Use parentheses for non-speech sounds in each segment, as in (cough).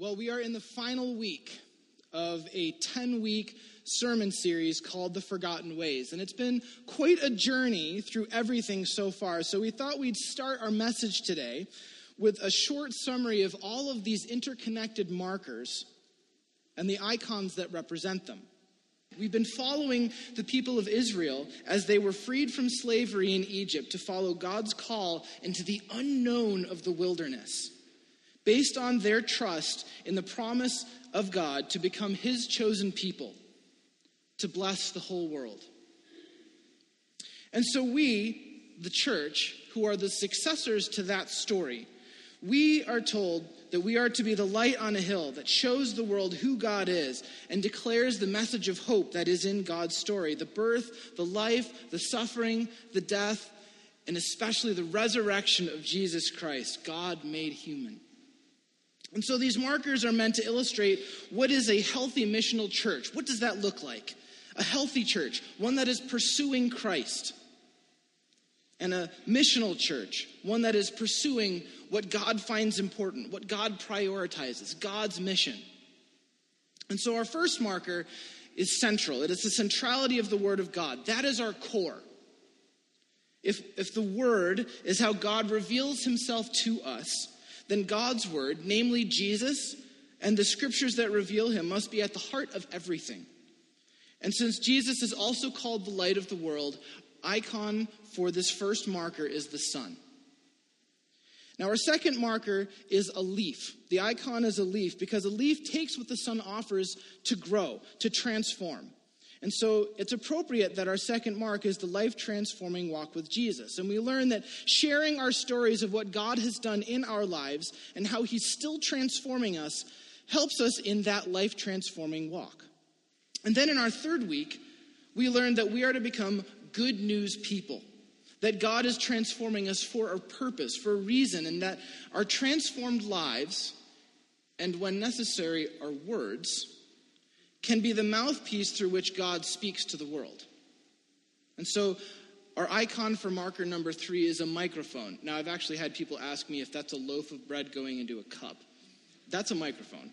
Well, we are in the final week of a 10 week sermon series called The Forgotten Ways. And it's been quite a journey through everything so far. So we thought we'd start our message today with a short summary of all of these interconnected markers and the icons that represent them. We've been following the people of Israel as they were freed from slavery in Egypt to follow God's call into the unknown of the wilderness based on their trust in the promise of God to become His chosen people to bless the whole world. And so, we, the church, who are the successors to that story, we are told that we are to be the light on a hill that shows the world who God is and declares the message of hope that is in God's story the birth, the life, the suffering, the death, and especially the resurrection of Jesus Christ, God made human. And so these markers are meant to illustrate what is a healthy missional church. What does that look like? A healthy church, one that is pursuing Christ. And a missional church, one that is pursuing what God finds important, what God prioritizes, God's mission. And so our first marker is central. It is the centrality of the Word of God. That is our core. If, if the Word is how God reveals Himself to us, then God's word, namely Jesus and the scriptures that reveal him, must be at the heart of everything. And since Jesus is also called the light of the world, icon for this first marker is the sun. Now, our second marker is a leaf. The icon is a leaf because a leaf takes what the sun offers to grow, to transform. And so it's appropriate that our second mark is the life transforming walk with Jesus. And we learn that sharing our stories of what God has done in our lives and how He's still transforming us helps us in that life transforming walk. And then in our third week, we learn that we are to become good news people. That God is transforming us for a purpose, for a reason, and that our transformed lives, and when necessary, our words, can be the mouthpiece through which God speaks to the world. And so, our icon for marker number three is a microphone. Now, I've actually had people ask me if that's a loaf of bread going into a cup. That's a microphone.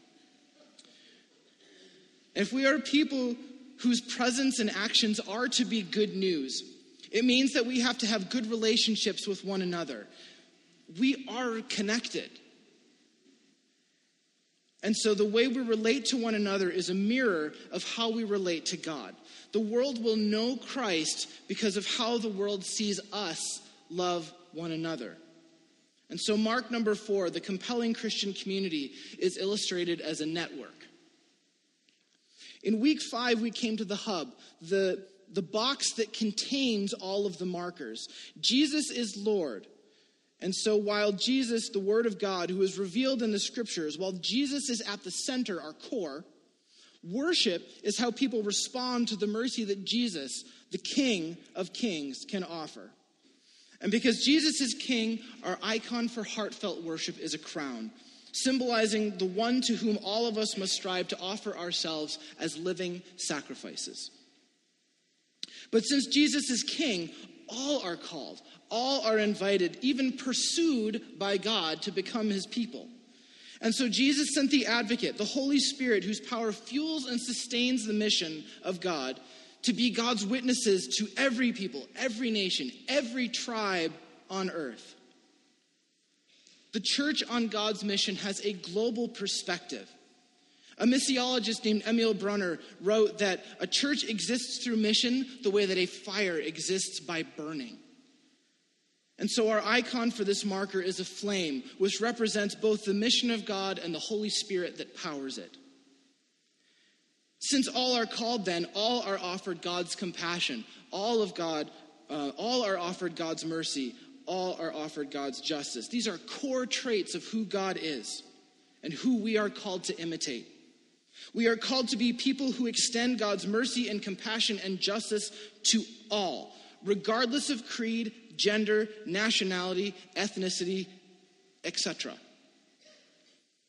If we are people whose presence and actions are to be good news, it means that we have to have good relationships with one another. We are connected. And so the way we relate to one another is a mirror of how we relate to God. The world will know Christ because of how the world sees us love one another. And so, mark number four, the compelling Christian community, is illustrated as a network. In week five, we came to the hub, the, the box that contains all of the markers. Jesus is Lord. And so, while Jesus, the Word of God, who is revealed in the Scriptures, while Jesus is at the center, our core, worship is how people respond to the mercy that Jesus, the King of Kings, can offer. And because Jesus is King, our icon for heartfelt worship is a crown, symbolizing the one to whom all of us must strive to offer ourselves as living sacrifices. But since Jesus is King, all are called, all are invited, even pursued by God to become his people. And so Jesus sent the advocate, the Holy Spirit, whose power fuels and sustains the mission of God, to be God's witnesses to every people, every nation, every tribe on earth. The church on God's mission has a global perspective. A missiologist named Emil Brunner wrote that a church exists through mission the way that a fire exists by burning. And so, our icon for this marker is a flame, which represents both the mission of God and the Holy Spirit that powers it. Since all are called, then, all are offered God's compassion. All of God, uh, all are offered God's mercy. All are offered God's justice. These are core traits of who God is and who we are called to imitate. We are called to be people who extend God's mercy and compassion and justice to all, regardless of creed, gender, nationality, ethnicity, etc.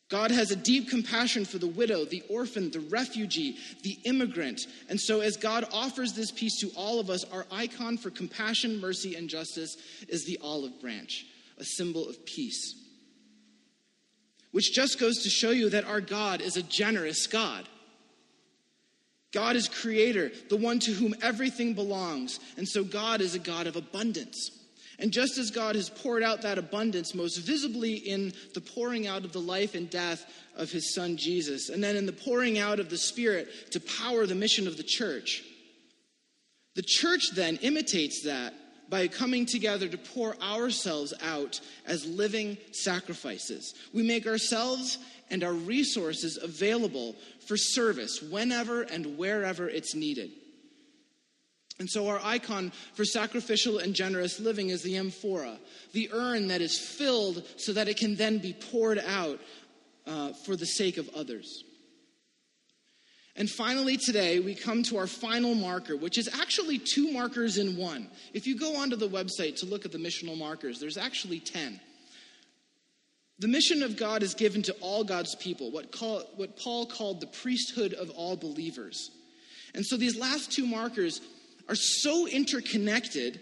God has a deep compassion for the widow, the orphan, the refugee, the immigrant. And so, as God offers this peace to all of us, our icon for compassion, mercy, and justice is the olive branch, a symbol of peace. Which just goes to show you that our God is a generous God. God is creator, the one to whom everything belongs. And so God is a God of abundance. And just as God has poured out that abundance most visibly in the pouring out of the life and death of his son Jesus, and then in the pouring out of the Spirit to power the mission of the church, the church then imitates that by coming together to pour ourselves out as living sacrifices. We make ourselves and our resources available for service whenever and wherever it's needed. And so, our icon for sacrificial and generous living is the amphora, the urn that is filled so that it can then be poured out uh, for the sake of others. And finally, today, we come to our final marker, which is actually two markers in one. If you go onto the website to look at the missional markers, there's actually 10. The mission of God is given to all God's people, what, call, what Paul called the priesthood of all believers. And so these last two markers are so interconnected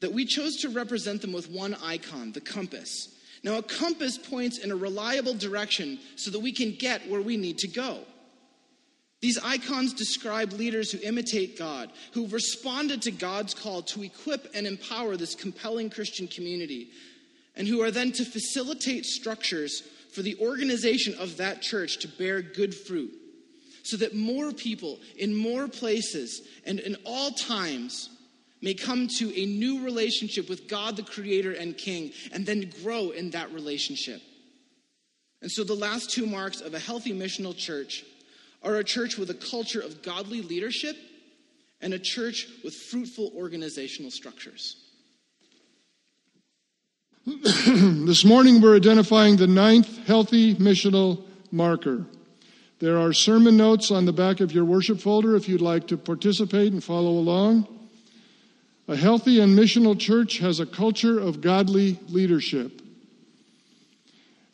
that we chose to represent them with one icon, the compass. Now, a compass points in a reliable direction so that we can get where we need to go. These icons describe leaders who imitate God, who responded to God's call to equip and empower this compelling Christian community, and who are then to facilitate structures for the organization of that church to bear good fruit, so that more people in more places and in all times may come to a new relationship with God, the Creator and King, and then grow in that relationship. And so, the last two marks of a healthy missional church are a church with a culture of godly leadership and a church with fruitful organizational structures. (clears throat) this morning we're identifying the ninth healthy missional marker. There are sermon notes on the back of your worship folder if you'd like to participate and follow along. A healthy and missional church has a culture of godly leadership.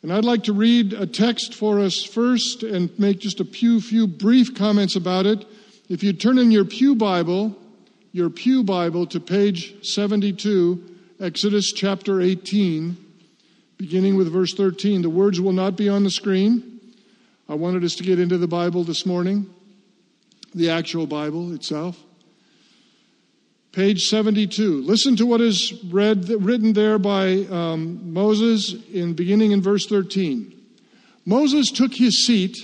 And I'd like to read a text for us first and make just a few, few brief comments about it. If you turn in your Pew Bible, your Pew Bible to page 72, Exodus chapter 18, beginning with verse 13. The words will not be on the screen. I wanted us to get into the Bible this morning, the actual Bible itself. Page 72. Listen to what is read, written there by um, Moses in beginning in verse 13. Moses took his seat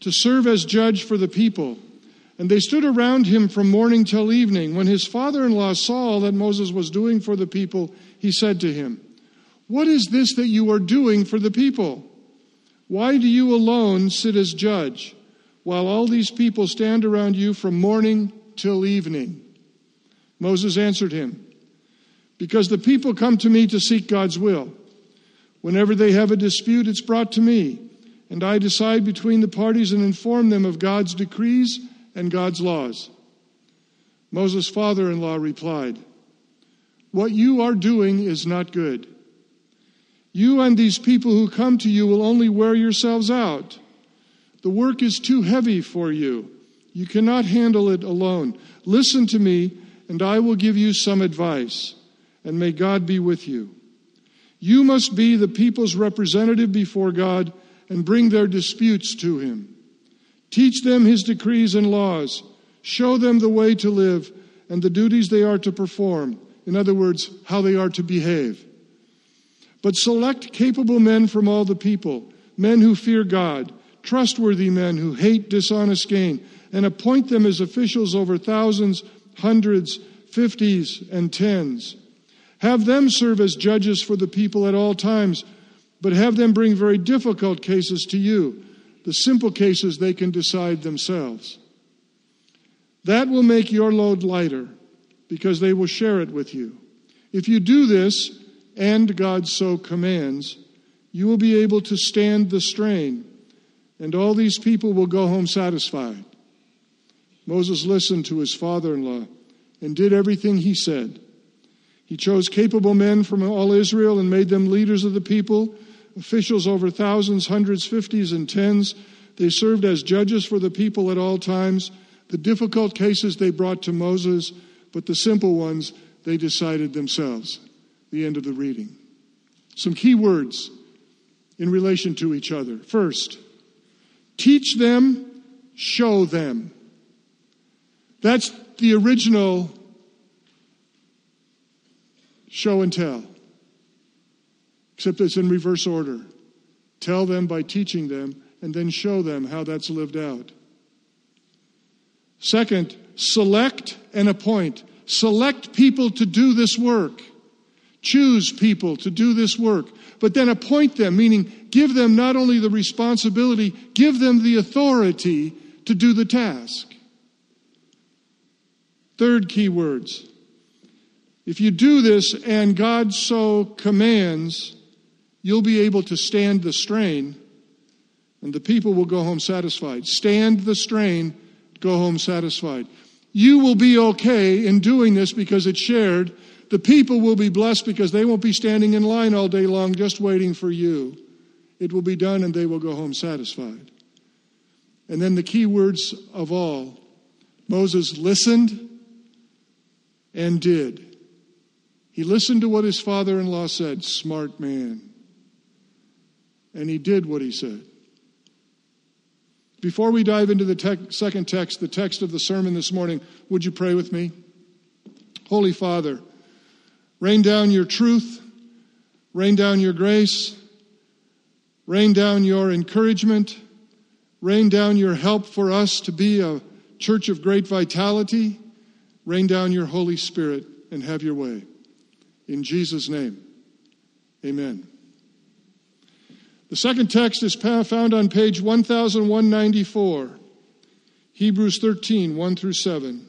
to serve as judge for the people, and they stood around him from morning till evening. When his father in law saw all that Moses was doing for the people, he said to him, What is this that you are doing for the people? Why do you alone sit as judge, while all these people stand around you from morning till evening? Moses answered him, Because the people come to me to seek God's will. Whenever they have a dispute, it's brought to me, and I decide between the parties and inform them of God's decrees and God's laws. Moses' father in law replied, What you are doing is not good. You and these people who come to you will only wear yourselves out. The work is too heavy for you. You cannot handle it alone. Listen to me and I will give you some advice, and may God be with you. You must be the people's representative before God and bring their disputes to Him. Teach them His decrees and laws. Show them the way to live and the duties they are to perform. In other words, how they are to behave. But select capable men from all the people, men who fear God, trustworthy men who hate dishonest gain, and appoint them as officials over thousands hundreds, fifties, and tens. Have them serve as judges for the people at all times, but have them bring very difficult cases to you. The simple cases they can decide themselves. That will make your load lighter because they will share it with you. If you do this, and God so commands, you will be able to stand the strain, and all these people will go home satisfied. Moses listened to his father in law and did everything he said. He chose capable men from all Israel and made them leaders of the people, officials over thousands, hundreds, fifties, and tens. They served as judges for the people at all times. The difficult cases they brought to Moses, but the simple ones they decided themselves. The end of the reading. Some key words in relation to each other. First, teach them, show them. That's the original show and tell, except it's in reverse order. Tell them by teaching them, and then show them how that's lived out. Second, select and appoint. Select people to do this work. Choose people to do this work. But then appoint them, meaning give them not only the responsibility, give them the authority to do the task. Third key words. If you do this and God so commands, you'll be able to stand the strain and the people will go home satisfied. Stand the strain, go home satisfied. You will be okay in doing this because it's shared. The people will be blessed because they won't be standing in line all day long just waiting for you. It will be done and they will go home satisfied. And then the key words of all Moses listened and did. He listened to what his father in law said, smart man. And he did what he said. Before we dive into the second text, the text of the sermon this morning, would you pray with me? Holy Father, rain down your truth, rain down your grace, rain down your encouragement, rain down your help for us to be a church of great vitality, rain down your Holy Spirit and have your way. In Jesus' name, amen. The second text is found on page 1194, Hebrews 13, 1 through 7.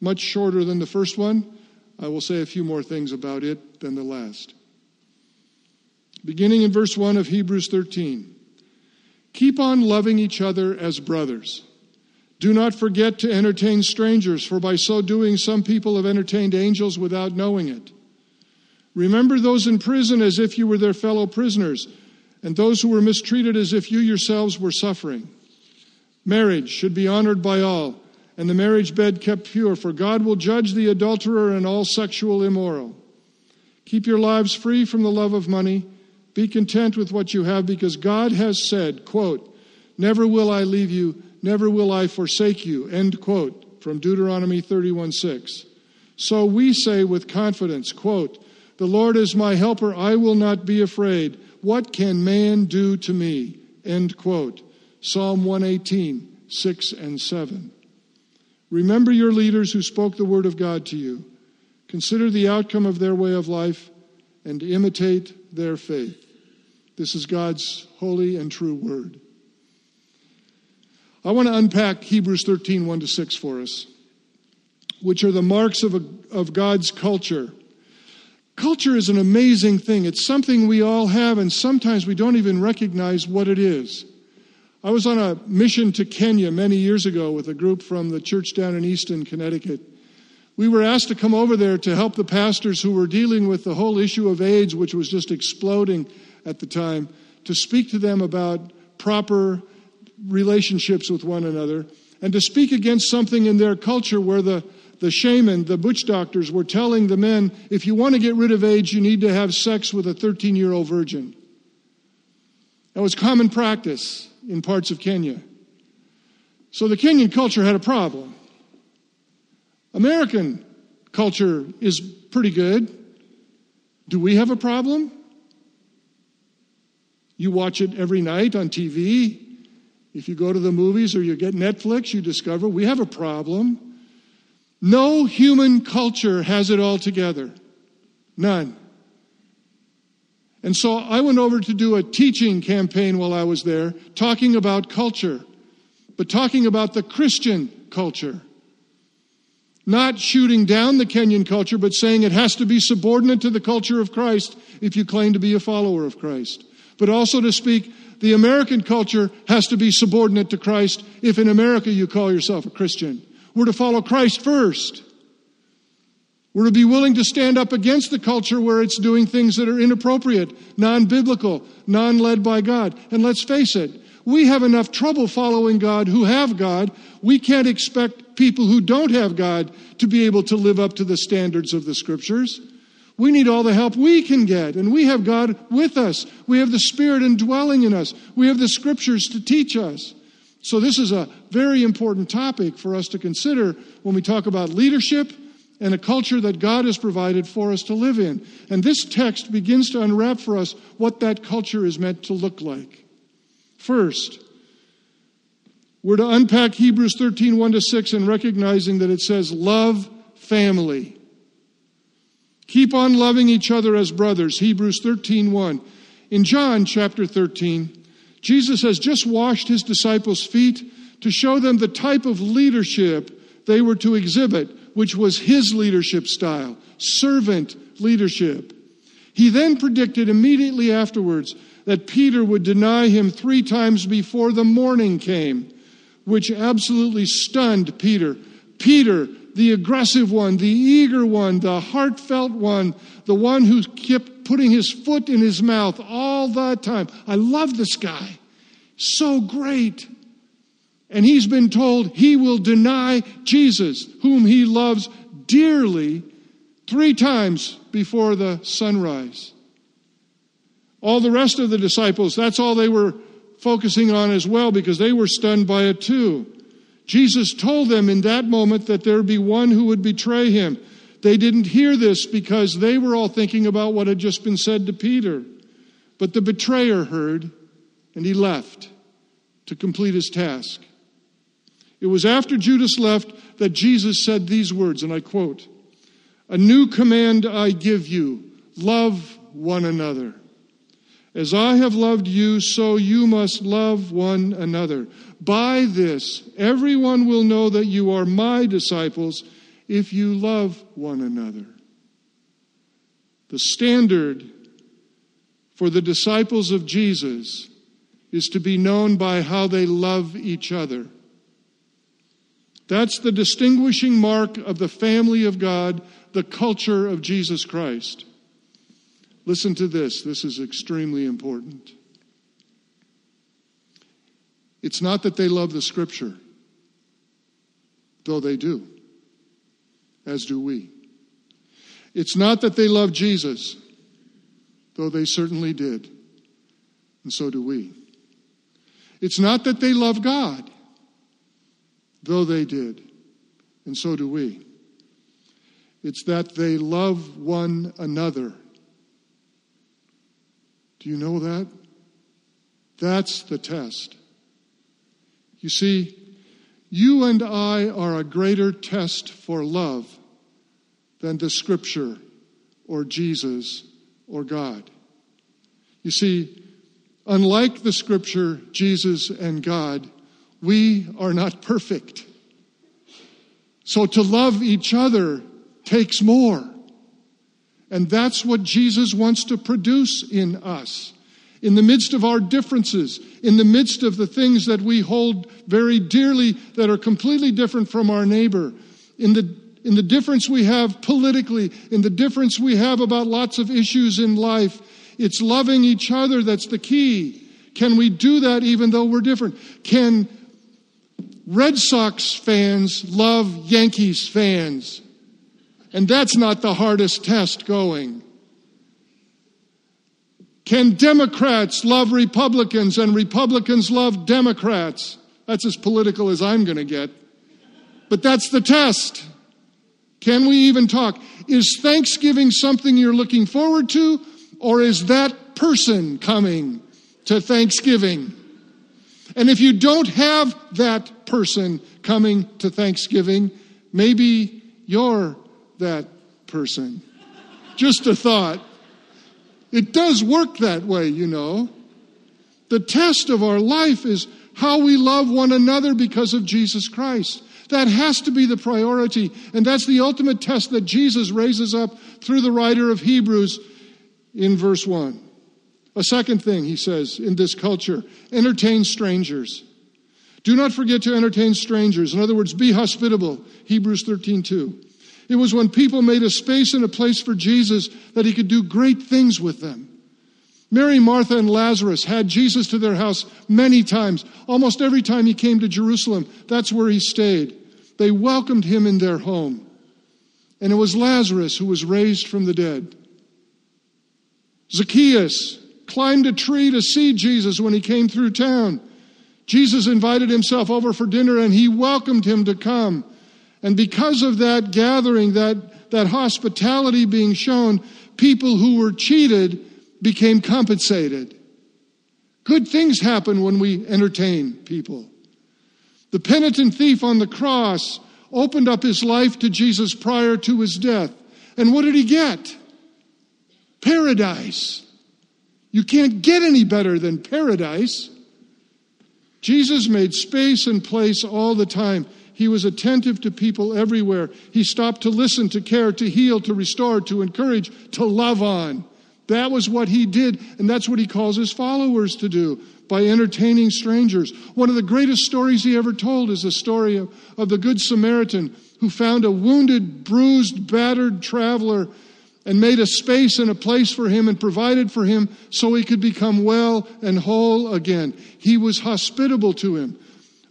Much shorter than the first one. I will say a few more things about it than the last. Beginning in verse 1 of Hebrews 13 Keep on loving each other as brothers. Do not forget to entertain strangers, for by so doing, some people have entertained angels without knowing it. Remember those in prison as if you were their fellow prisoners and those who were mistreated as if you yourselves were suffering. Marriage should be honored by all, and the marriage bed kept pure, for God will judge the adulterer and all sexual immoral. Keep your lives free from the love of money. Be content with what you have, because God has said, quote, Never will I leave you, never will I forsake you, end quote, from Deuteronomy 31 6. So we say with confidence, quote, The Lord is my helper, I will not be afraid. What can man do to me? End quote. Psalm 118, 6 and 7. Remember your leaders who spoke the word of God to you. Consider the outcome of their way of life and imitate their faith. This is God's holy and true word. I want to unpack Hebrews 13, 1 to 6 for us, which are the marks of, a, of God's culture Culture is an amazing thing. It's something we all have, and sometimes we don't even recognize what it is. I was on a mission to Kenya many years ago with a group from the church down in Easton, Connecticut. We were asked to come over there to help the pastors who were dealing with the whole issue of AIDS, which was just exploding at the time, to speak to them about proper relationships with one another, and to speak against something in their culture where the the shaman, the butch doctors, were telling the men if you want to get rid of AIDS, you need to have sex with a 13 year old virgin. That was common practice in parts of Kenya. So the Kenyan culture had a problem. American culture is pretty good. Do we have a problem? You watch it every night on TV. If you go to the movies or you get Netflix, you discover we have a problem. No human culture has it all together. None. And so I went over to do a teaching campaign while I was there, talking about culture, but talking about the Christian culture. Not shooting down the Kenyan culture, but saying it has to be subordinate to the culture of Christ if you claim to be a follower of Christ. But also to speak, the American culture has to be subordinate to Christ if in America you call yourself a Christian. We're to follow Christ first. We're to be willing to stand up against the culture where it's doing things that are inappropriate, non biblical, non led by God. And let's face it, we have enough trouble following God who have God. We can't expect people who don't have God to be able to live up to the standards of the scriptures. We need all the help we can get, and we have God with us. We have the Spirit indwelling in us. We have the Scriptures to teach us. So, this is a very important topic for us to consider when we talk about leadership and a culture that God has provided for us to live in. And this text begins to unwrap for us what that culture is meant to look like. First, we're to unpack Hebrews 13, 1 to 6, and recognizing that it says, Love family. Keep on loving each other as brothers. Hebrews 13, 1. In John chapter 13, Jesus has just washed his disciples' feet to show them the type of leadership they were to exhibit, which was his leadership style servant leadership. He then predicted immediately afterwards that Peter would deny him three times before the morning came, which absolutely stunned Peter. Peter, the aggressive one, the eager one, the heartfelt one, the one who kept putting his foot in his mouth all the time. I love this guy. So great. And he's been told he will deny Jesus, whom he loves dearly, three times before the sunrise. All the rest of the disciples, that's all they were focusing on as well because they were stunned by it too. Jesus told them in that moment that there would be one who would betray him. They didn't hear this because they were all thinking about what had just been said to Peter. But the betrayer heard and he left to complete his task. It was after Judas left that Jesus said these words, and I quote A new command I give you love one another. As I have loved you, so you must love one another. By this, everyone will know that you are my disciples if you love one another. The standard for the disciples of Jesus is to be known by how they love each other. That's the distinguishing mark of the family of God, the culture of Jesus Christ. Listen to this, this is extremely important. It's not that they love the scripture, though they do, as do we. It's not that they love Jesus, though they certainly did, and so do we. It's not that they love God, though they did, and so do we. It's that they love one another. Do you know that? That's the test. You see, you and I are a greater test for love than the Scripture or Jesus or God. You see, unlike the Scripture, Jesus, and God, we are not perfect. So to love each other takes more. And that's what Jesus wants to produce in us. In the midst of our differences, in the midst of the things that we hold very dearly that are completely different from our neighbor, in the, in the difference we have politically, in the difference we have about lots of issues in life, it's loving each other that's the key. Can we do that even though we're different? Can Red Sox fans love Yankees fans. And that's not the hardest test going. Can Democrats love Republicans and Republicans love Democrats? That's as political as I'm going to get. But that's the test. Can we even talk? Is Thanksgiving something you're looking forward to, or is that person coming to Thanksgiving? And if you don't have that person coming to Thanksgiving, maybe you're that person. Just a thought. It does work that way, you know. The test of our life is how we love one another because of Jesus Christ. That has to be the priority. And that's the ultimate test that Jesus raises up through the writer of Hebrews in verse 1. A second thing he says in this culture entertain strangers. Do not forget to entertain strangers. In other words, be hospitable. Hebrews 13 2. It was when people made a space and a place for Jesus that he could do great things with them. Mary, Martha, and Lazarus had Jesus to their house many times. Almost every time he came to Jerusalem, that's where he stayed. They welcomed him in their home. And it was Lazarus who was raised from the dead. Zacchaeus climbed a tree to see Jesus when he came through town. Jesus invited himself over for dinner and he welcomed him to come. And because of that gathering, that, that hospitality being shown, people who were cheated became compensated. Good things happen when we entertain people. The penitent thief on the cross opened up his life to Jesus prior to his death. And what did he get? Paradise. You can't get any better than paradise. Jesus made space and place all the time. He was attentive to people everywhere. He stopped to listen, to care, to heal, to restore, to encourage, to love on. That was what he did, and that's what he calls his followers to do by entertaining strangers. One of the greatest stories he ever told is the story of, of the Good Samaritan who found a wounded, bruised, battered traveler and made a space and a place for him and provided for him so he could become well and whole again. He was hospitable to him.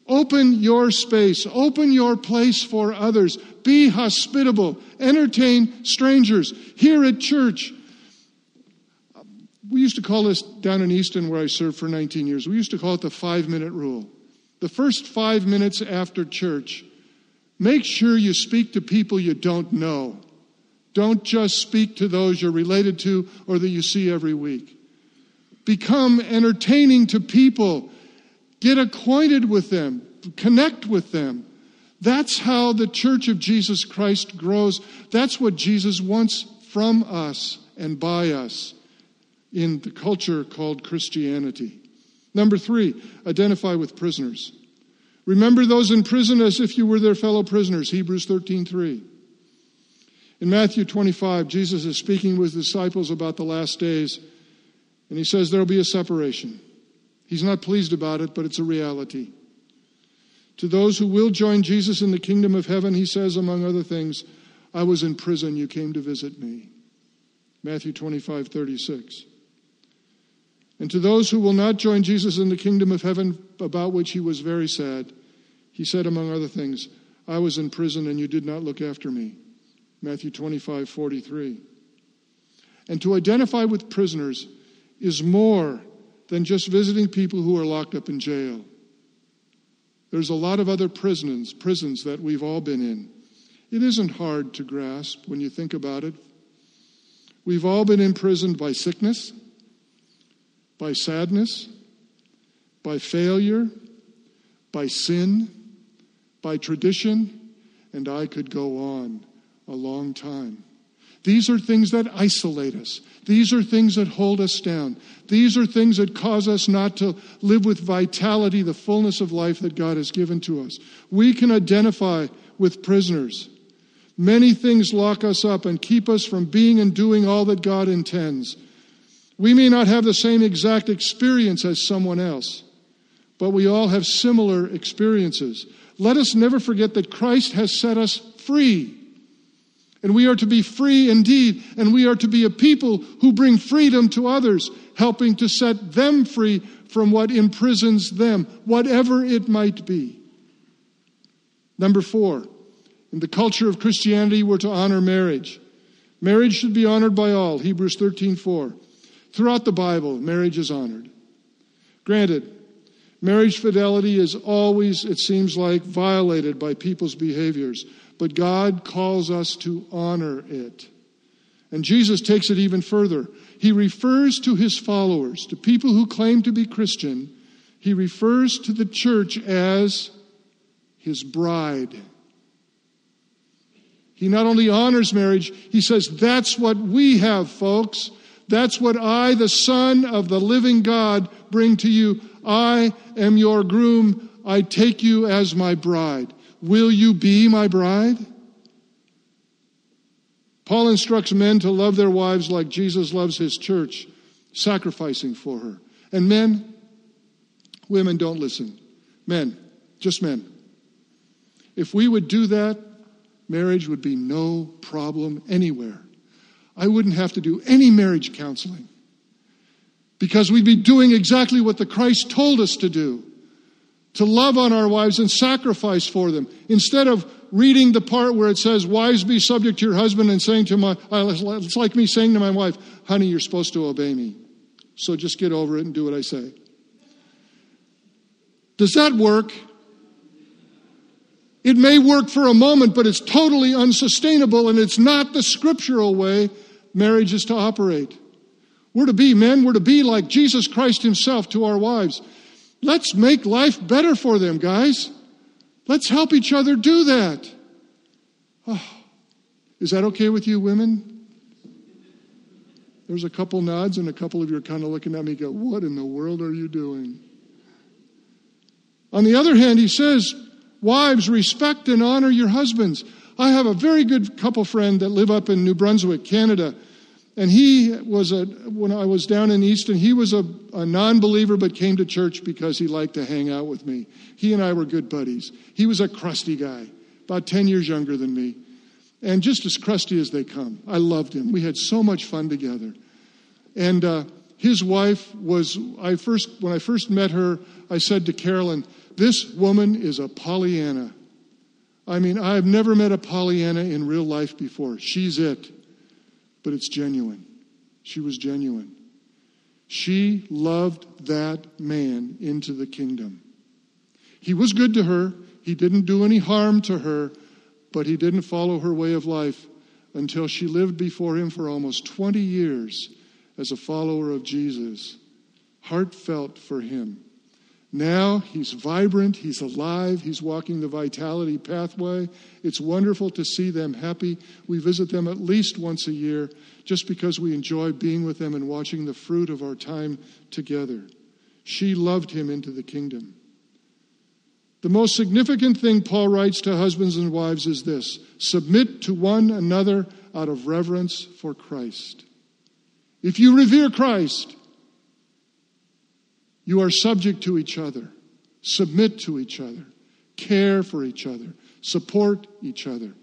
Open your space, open your place for others. Be hospitable, entertain strangers. Here at church, we used to call this down in Easton, where I served for 19 years, we used to call it the five minute rule. The first five minutes after church, make sure you speak to people you don't know. Don't just speak to those you're related to or that you see every week. Become entertaining to people. Get acquainted with them. Connect with them. That's how the church of Jesus Christ grows. That's what Jesus wants from us and by us in the culture called Christianity. Number three, identify with prisoners. Remember those in prison as if you were their fellow prisoners, Hebrews 13 3. In Matthew 25, Jesus is speaking with his disciples about the last days, and he says there'll be a separation. He's not pleased about it, but it's a reality. To those who will join Jesus in the kingdom of heaven, he says, among other things, I was in prison, you came to visit me. Matthew 25, 36. And to those who will not join Jesus in the kingdom of heaven, about which he was very sad, he said, among other things, I was in prison and you did not look after me. Matthew 25, 43. And to identify with prisoners is more than just visiting people who are locked up in jail. There's a lot of other prisons, prisons that we've all been in. It isn't hard to grasp when you think about it. We've all been imprisoned by sickness, by sadness, by failure, by sin, by tradition, and I could go on a long time. These are things that isolate us. These are things that hold us down. These are things that cause us not to live with vitality, the fullness of life that God has given to us. We can identify with prisoners. Many things lock us up and keep us from being and doing all that God intends. We may not have the same exact experience as someone else, but we all have similar experiences. Let us never forget that Christ has set us free. And we are to be free indeed, and we are to be a people who bring freedom to others, helping to set them free from what imprisons them, whatever it might be. Number four, in the culture of Christianity, we're to honor marriage. Marriage should be honored by all, Hebrews 13 4. Throughout the Bible, marriage is honored. Granted, marriage fidelity is always, it seems like, violated by people's behaviors, but God calls us to honor it. And Jesus takes it even further. He refers to his followers, to people who claim to be Christian, he refers to the church as his bride. He not only honors marriage, he says, That's what we have, folks. That's what I, the Son of the living God, bring to you. I am your groom. I take you as my bride. Will you be my bride? Paul instructs men to love their wives like Jesus loves his church, sacrificing for her. And men, women don't listen. Men, just men. If we would do that, marriage would be no problem anywhere. I wouldn't have to do any marriage counseling because we'd be doing exactly what the Christ told us to do to love on our wives and sacrifice for them instead of reading the part where it says, Wives, be subject to your husband, and saying to my, it's like me saying to my wife, Honey, you're supposed to obey me. So just get over it and do what I say. Does that work? It may work for a moment, but it's totally unsustainable, and it's not the scriptural way marriage is to operate. We're to be men, we're to be like Jesus Christ Himself to our wives. Let's make life better for them, guys. Let's help each other do that. Oh, is that okay with you, women? There's a couple nods, and a couple of you are kind of looking at me go, What in the world are you doing? On the other hand, he says, Wives, respect and honor your husbands. I have a very good couple friend that live up in New Brunswick, Canada. And he was a, when I was down in Easton, he was a, a non believer but came to church because he liked to hang out with me. He and I were good buddies. He was a crusty guy, about 10 years younger than me, and just as crusty as they come. I loved him. We had so much fun together. And uh, his wife was, I first, when I first met her, I said to Carolyn, This woman is a Pollyanna. I mean, I've never met a Pollyanna in real life before. She's it but it's genuine. She was genuine. She loved that man into the kingdom. He was good to her. He didn't do any harm to her, but he didn't follow her way of life until she lived before him for almost 20 years as a follower of Jesus, heartfelt for him. Now he's vibrant, he's alive, he's walking the vitality pathway. It's wonderful to see them happy. We visit them at least once a year just because we enjoy being with them and watching the fruit of our time together. She loved him into the kingdom. The most significant thing Paul writes to husbands and wives is this submit to one another out of reverence for Christ. If you revere Christ, you are subject to each other, submit to each other, care for each other, support each other.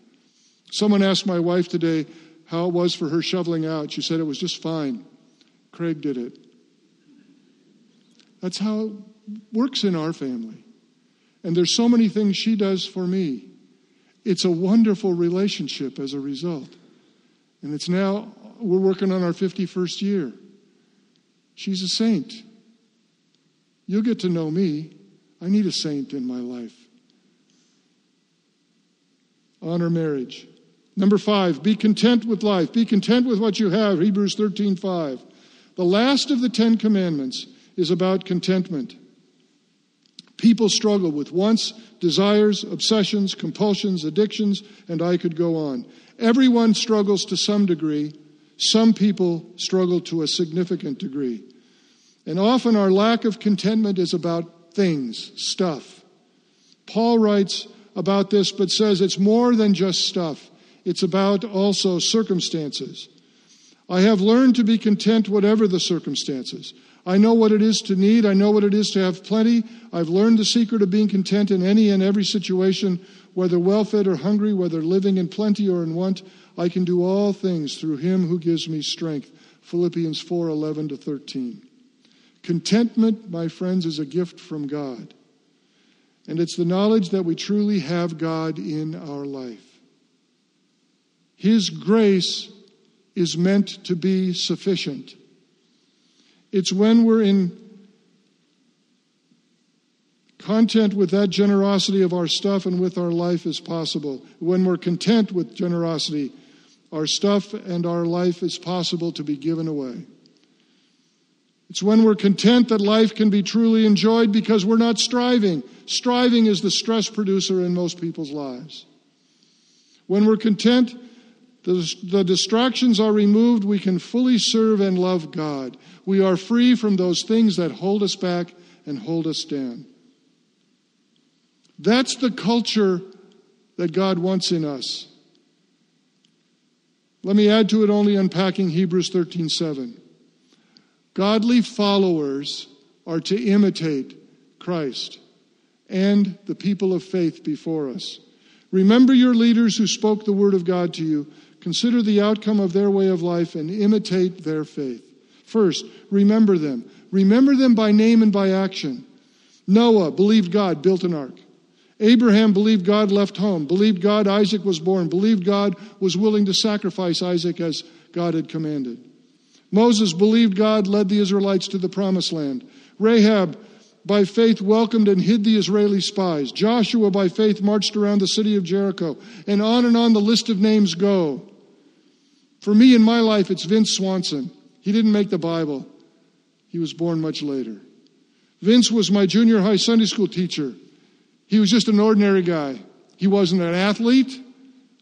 Someone asked my wife today how it was for her shoveling out. She said it was just fine. Craig did it. That's how it works in our family. And there's so many things she does for me. It's a wonderful relationship as a result. And it's now, we're working on our 51st year. She's a saint. You'll get to know me. I need a saint in my life. Honor marriage. Number five, be content with life. Be content with what you have. Hebrews 13 5. The last of the Ten Commandments is about contentment. People struggle with wants, desires, obsessions, compulsions, addictions, and I could go on. Everyone struggles to some degree. Some people struggle to a significant degree. And often our lack of contentment is about things, stuff. Paul writes about this, but says it's more than just stuff, it's about also circumstances. I have learned to be content whatever the circumstances. I know what it is to need. I know what it is to have plenty. I've learned the secret of being content in any and every situation, whether well fed or hungry, whether living in plenty or in want. I can do all things through him who gives me strength. Philippians 4 11 to 13. Contentment, my friends, is a gift from God. And it's the knowledge that we truly have God in our life. His grace is meant to be sufficient. It's when we're in content with that generosity of our stuff and with our life as possible. When we're content with generosity, our stuff and our life is possible to be given away. It's when we're content that life can be truly enjoyed because we're not striving. Striving is the stress producer in most people's lives. When we're content, the, the, distractions are removed, we can fully serve and love God. We are free from those things that hold us back and hold us down. That's the culture that God wants in us. Let me add to it only unpacking Hebrews 13 7. Godly followers are to imitate Christ and the people of faith before us. Remember your leaders who spoke the word of God to you. Consider the outcome of their way of life and imitate their faith. First, remember them. Remember them by name and by action. Noah believed God, built an ark. Abraham believed God left home, believed God Isaac was born, believed God was willing to sacrifice Isaac as God had commanded. Moses believed God led the Israelites to the promised land. Rahab, by faith, welcomed and hid the Israeli spies. Joshua, by faith, marched around the city of Jericho. And on and on the list of names go. For me in my life, it's Vince Swanson. He didn't make the Bible, he was born much later. Vince was my junior high Sunday school teacher. He was just an ordinary guy. He wasn't an athlete,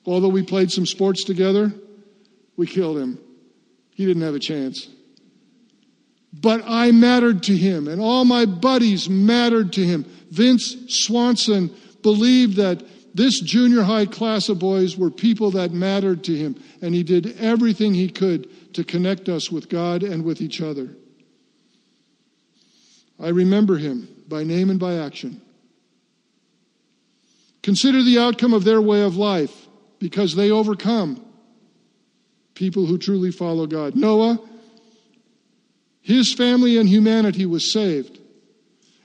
although we played some sports together. We killed him. He didn't have a chance. But I mattered to him, and all my buddies mattered to him. Vince Swanson believed that this junior high class of boys were people that mattered to him, and he did everything he could to connect us with God and with each other. I remember him by name and by action. Consider the outcome of their way of life because they overcome people who truly follow God. Noah, his family and humanity was saved.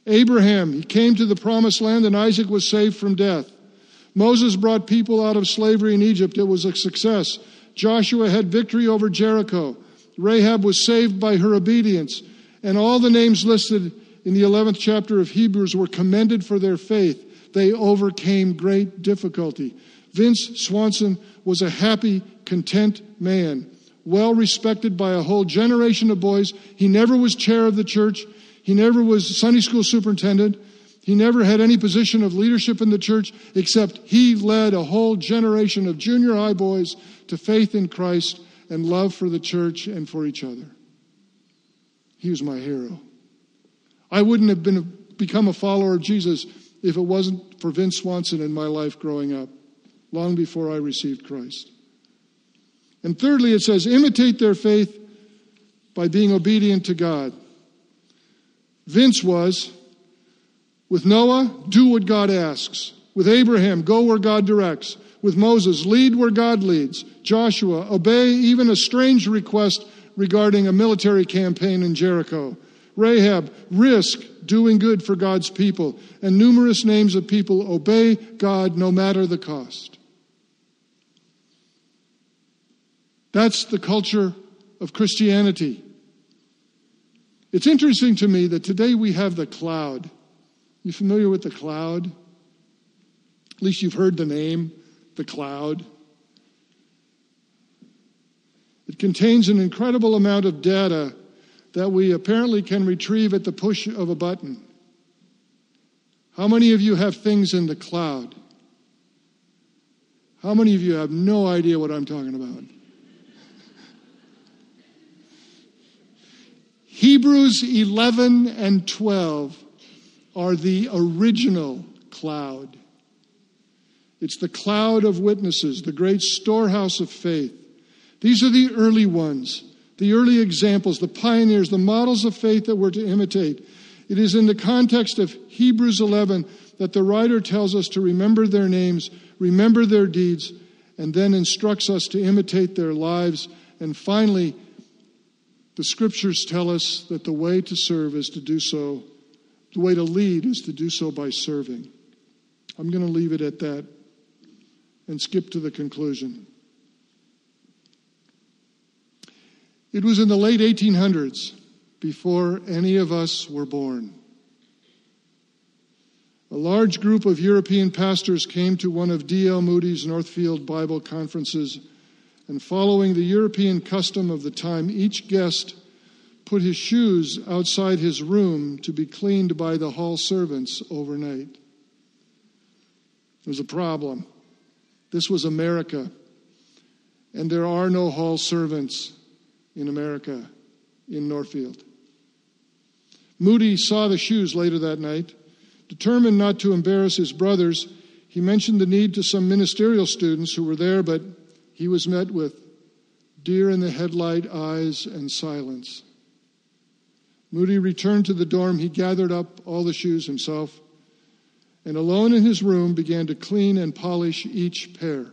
Abraham, he came to the promised land and Isaac was saved from death. Moses brought people out of slavery in Egypt. It was a success. Joshua had victory over Jericho. Rahab was saved by her obedience. And all the names listed in the 11th chapter of Hebrews were commended for their faith. They overcame great difficulty. Vince Swanson was a happy, content man, well respected by a whole generation of boys. He never was chair of the church. He never was Sunday school superintendent. He never had any position of leadership in the church, except he led a whole generation of junior high boys to faith in Christ and love for the church and for each other. He was my hero. I wouldn't have been become a follower of Jesus if it wasn't for Vince Swanson in my life growing up, long before I received Christ. And thirdly, it says, imitate their faith by being obedient to God. Vince was, with Noah, do what God asks. With Abraham, go where God directs. With Moses, lead where God leads. Joshua, obey even a strange request regarding a military campaign in Jericho. Rahab, risk doing good for God's people. And numerous names of people obey God no matter the cost. That's the culture of Christianity. It's interesting to me that today we have the cloud. You familiar with the cloud? At least you've heard the name, the cloud. It contains an incredible amount of data that we apparently can retrieve at the push of a button. How many of you have things in the cloud? How many of you have no idea what I'm talking about? Hebrews 11 and 12 are the original cloud. It's the cloud of witnesses, the great storehouse of faith. These are the early ones, the early examples, the pioneers, the models of faith that we're to imitate. It is in the context of Hebrews 11 that the writer tells us to remember their names, remember their deeds, and then instructs us to imitate their lives. And finally, the scriptures tell us that the way to serve is to do so the way to lead is to do so by serving. I'm going to leave it at that and skip to the conclusion. It was in the late 1800s, before any of us were born. A large group of European pastors came to one of D.L. Moody's Northfield Bible conferences, and following the European custom of the time, each guest put his shoes outside his room to be cleaned by the hall servants overnight. There's a problem. This was America, and there are no hall servants in America, in Northfield. Moody saw the shoes later that night. Determined not to embarrass his brothers, he mentioned the need to some ministerial students who were there, but he was met with deer in the headlight eyes and silence. Moody returned to the dorm. He gathered up all the shoes himself and, alone in his room, began to clean and polish each pair.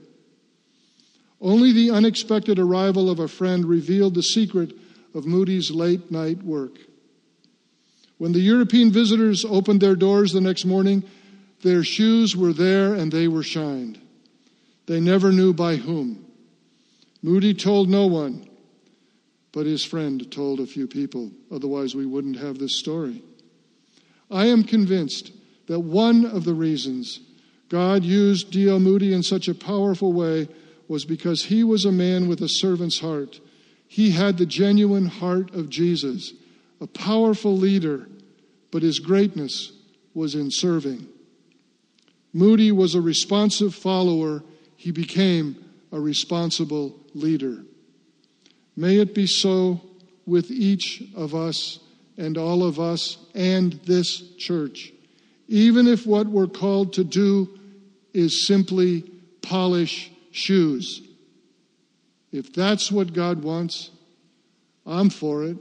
Only the unexpected arrival of a friend revealed the secret of Moody's late night work. When the European visitors opened their doors the next morning, Their shoes were there and they were shined. They never knew by whom. Moody told no one, but his friend told a few people. Otherwise, we wouldn't have this story. I am convinced that one of the reasons God used D.L. Moody in such a powerful way was because he was a man with a servant's heart. He had the genuine heart of Jesus, a powerful leader, but his greatness was in serving. Moody was a responsive follower. He became a responsible leader. May it be so with each of us and all of us and this church, even if what we're called to do is simply polish shoes. If that's what God wants, I'm for it.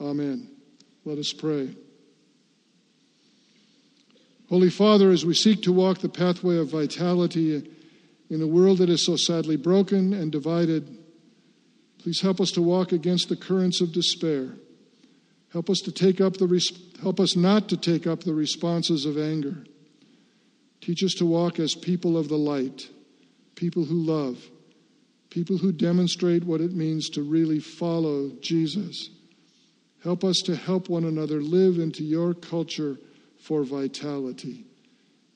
Amen. Let us pray. Holy Father, as we seek to walk the pathway of vitality in a world that is so sadly broken and divided, please help us to walk against the currents of despair. Help us to take up the help us not to take up the responses of anger. Teach us to walk as people of the light, people who love, people who demonstrate what it means to really follow Jesus. Help us to help one another live into your culture for vitality.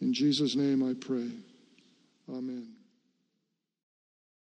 In Jesus' name I pray. Amen.